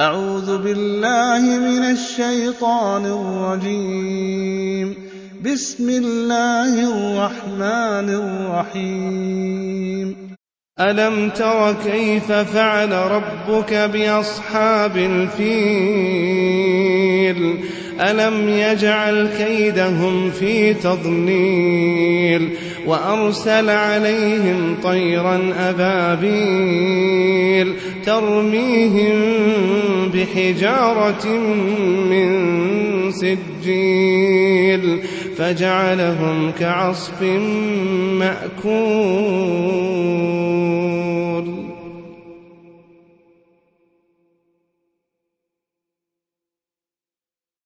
أعوذ بالله من الشيطان الرجيم. بسم الله الرحمن الرحيم. ألم تر كيف فعل ربك بأصحاب الفيل؟ ألم يجعل كيدهم في تضليل؟ وأرسل عليهم طيرا أبابيل. ترميهم بحجارة من سجيل فجعلهم كعصف مأكول.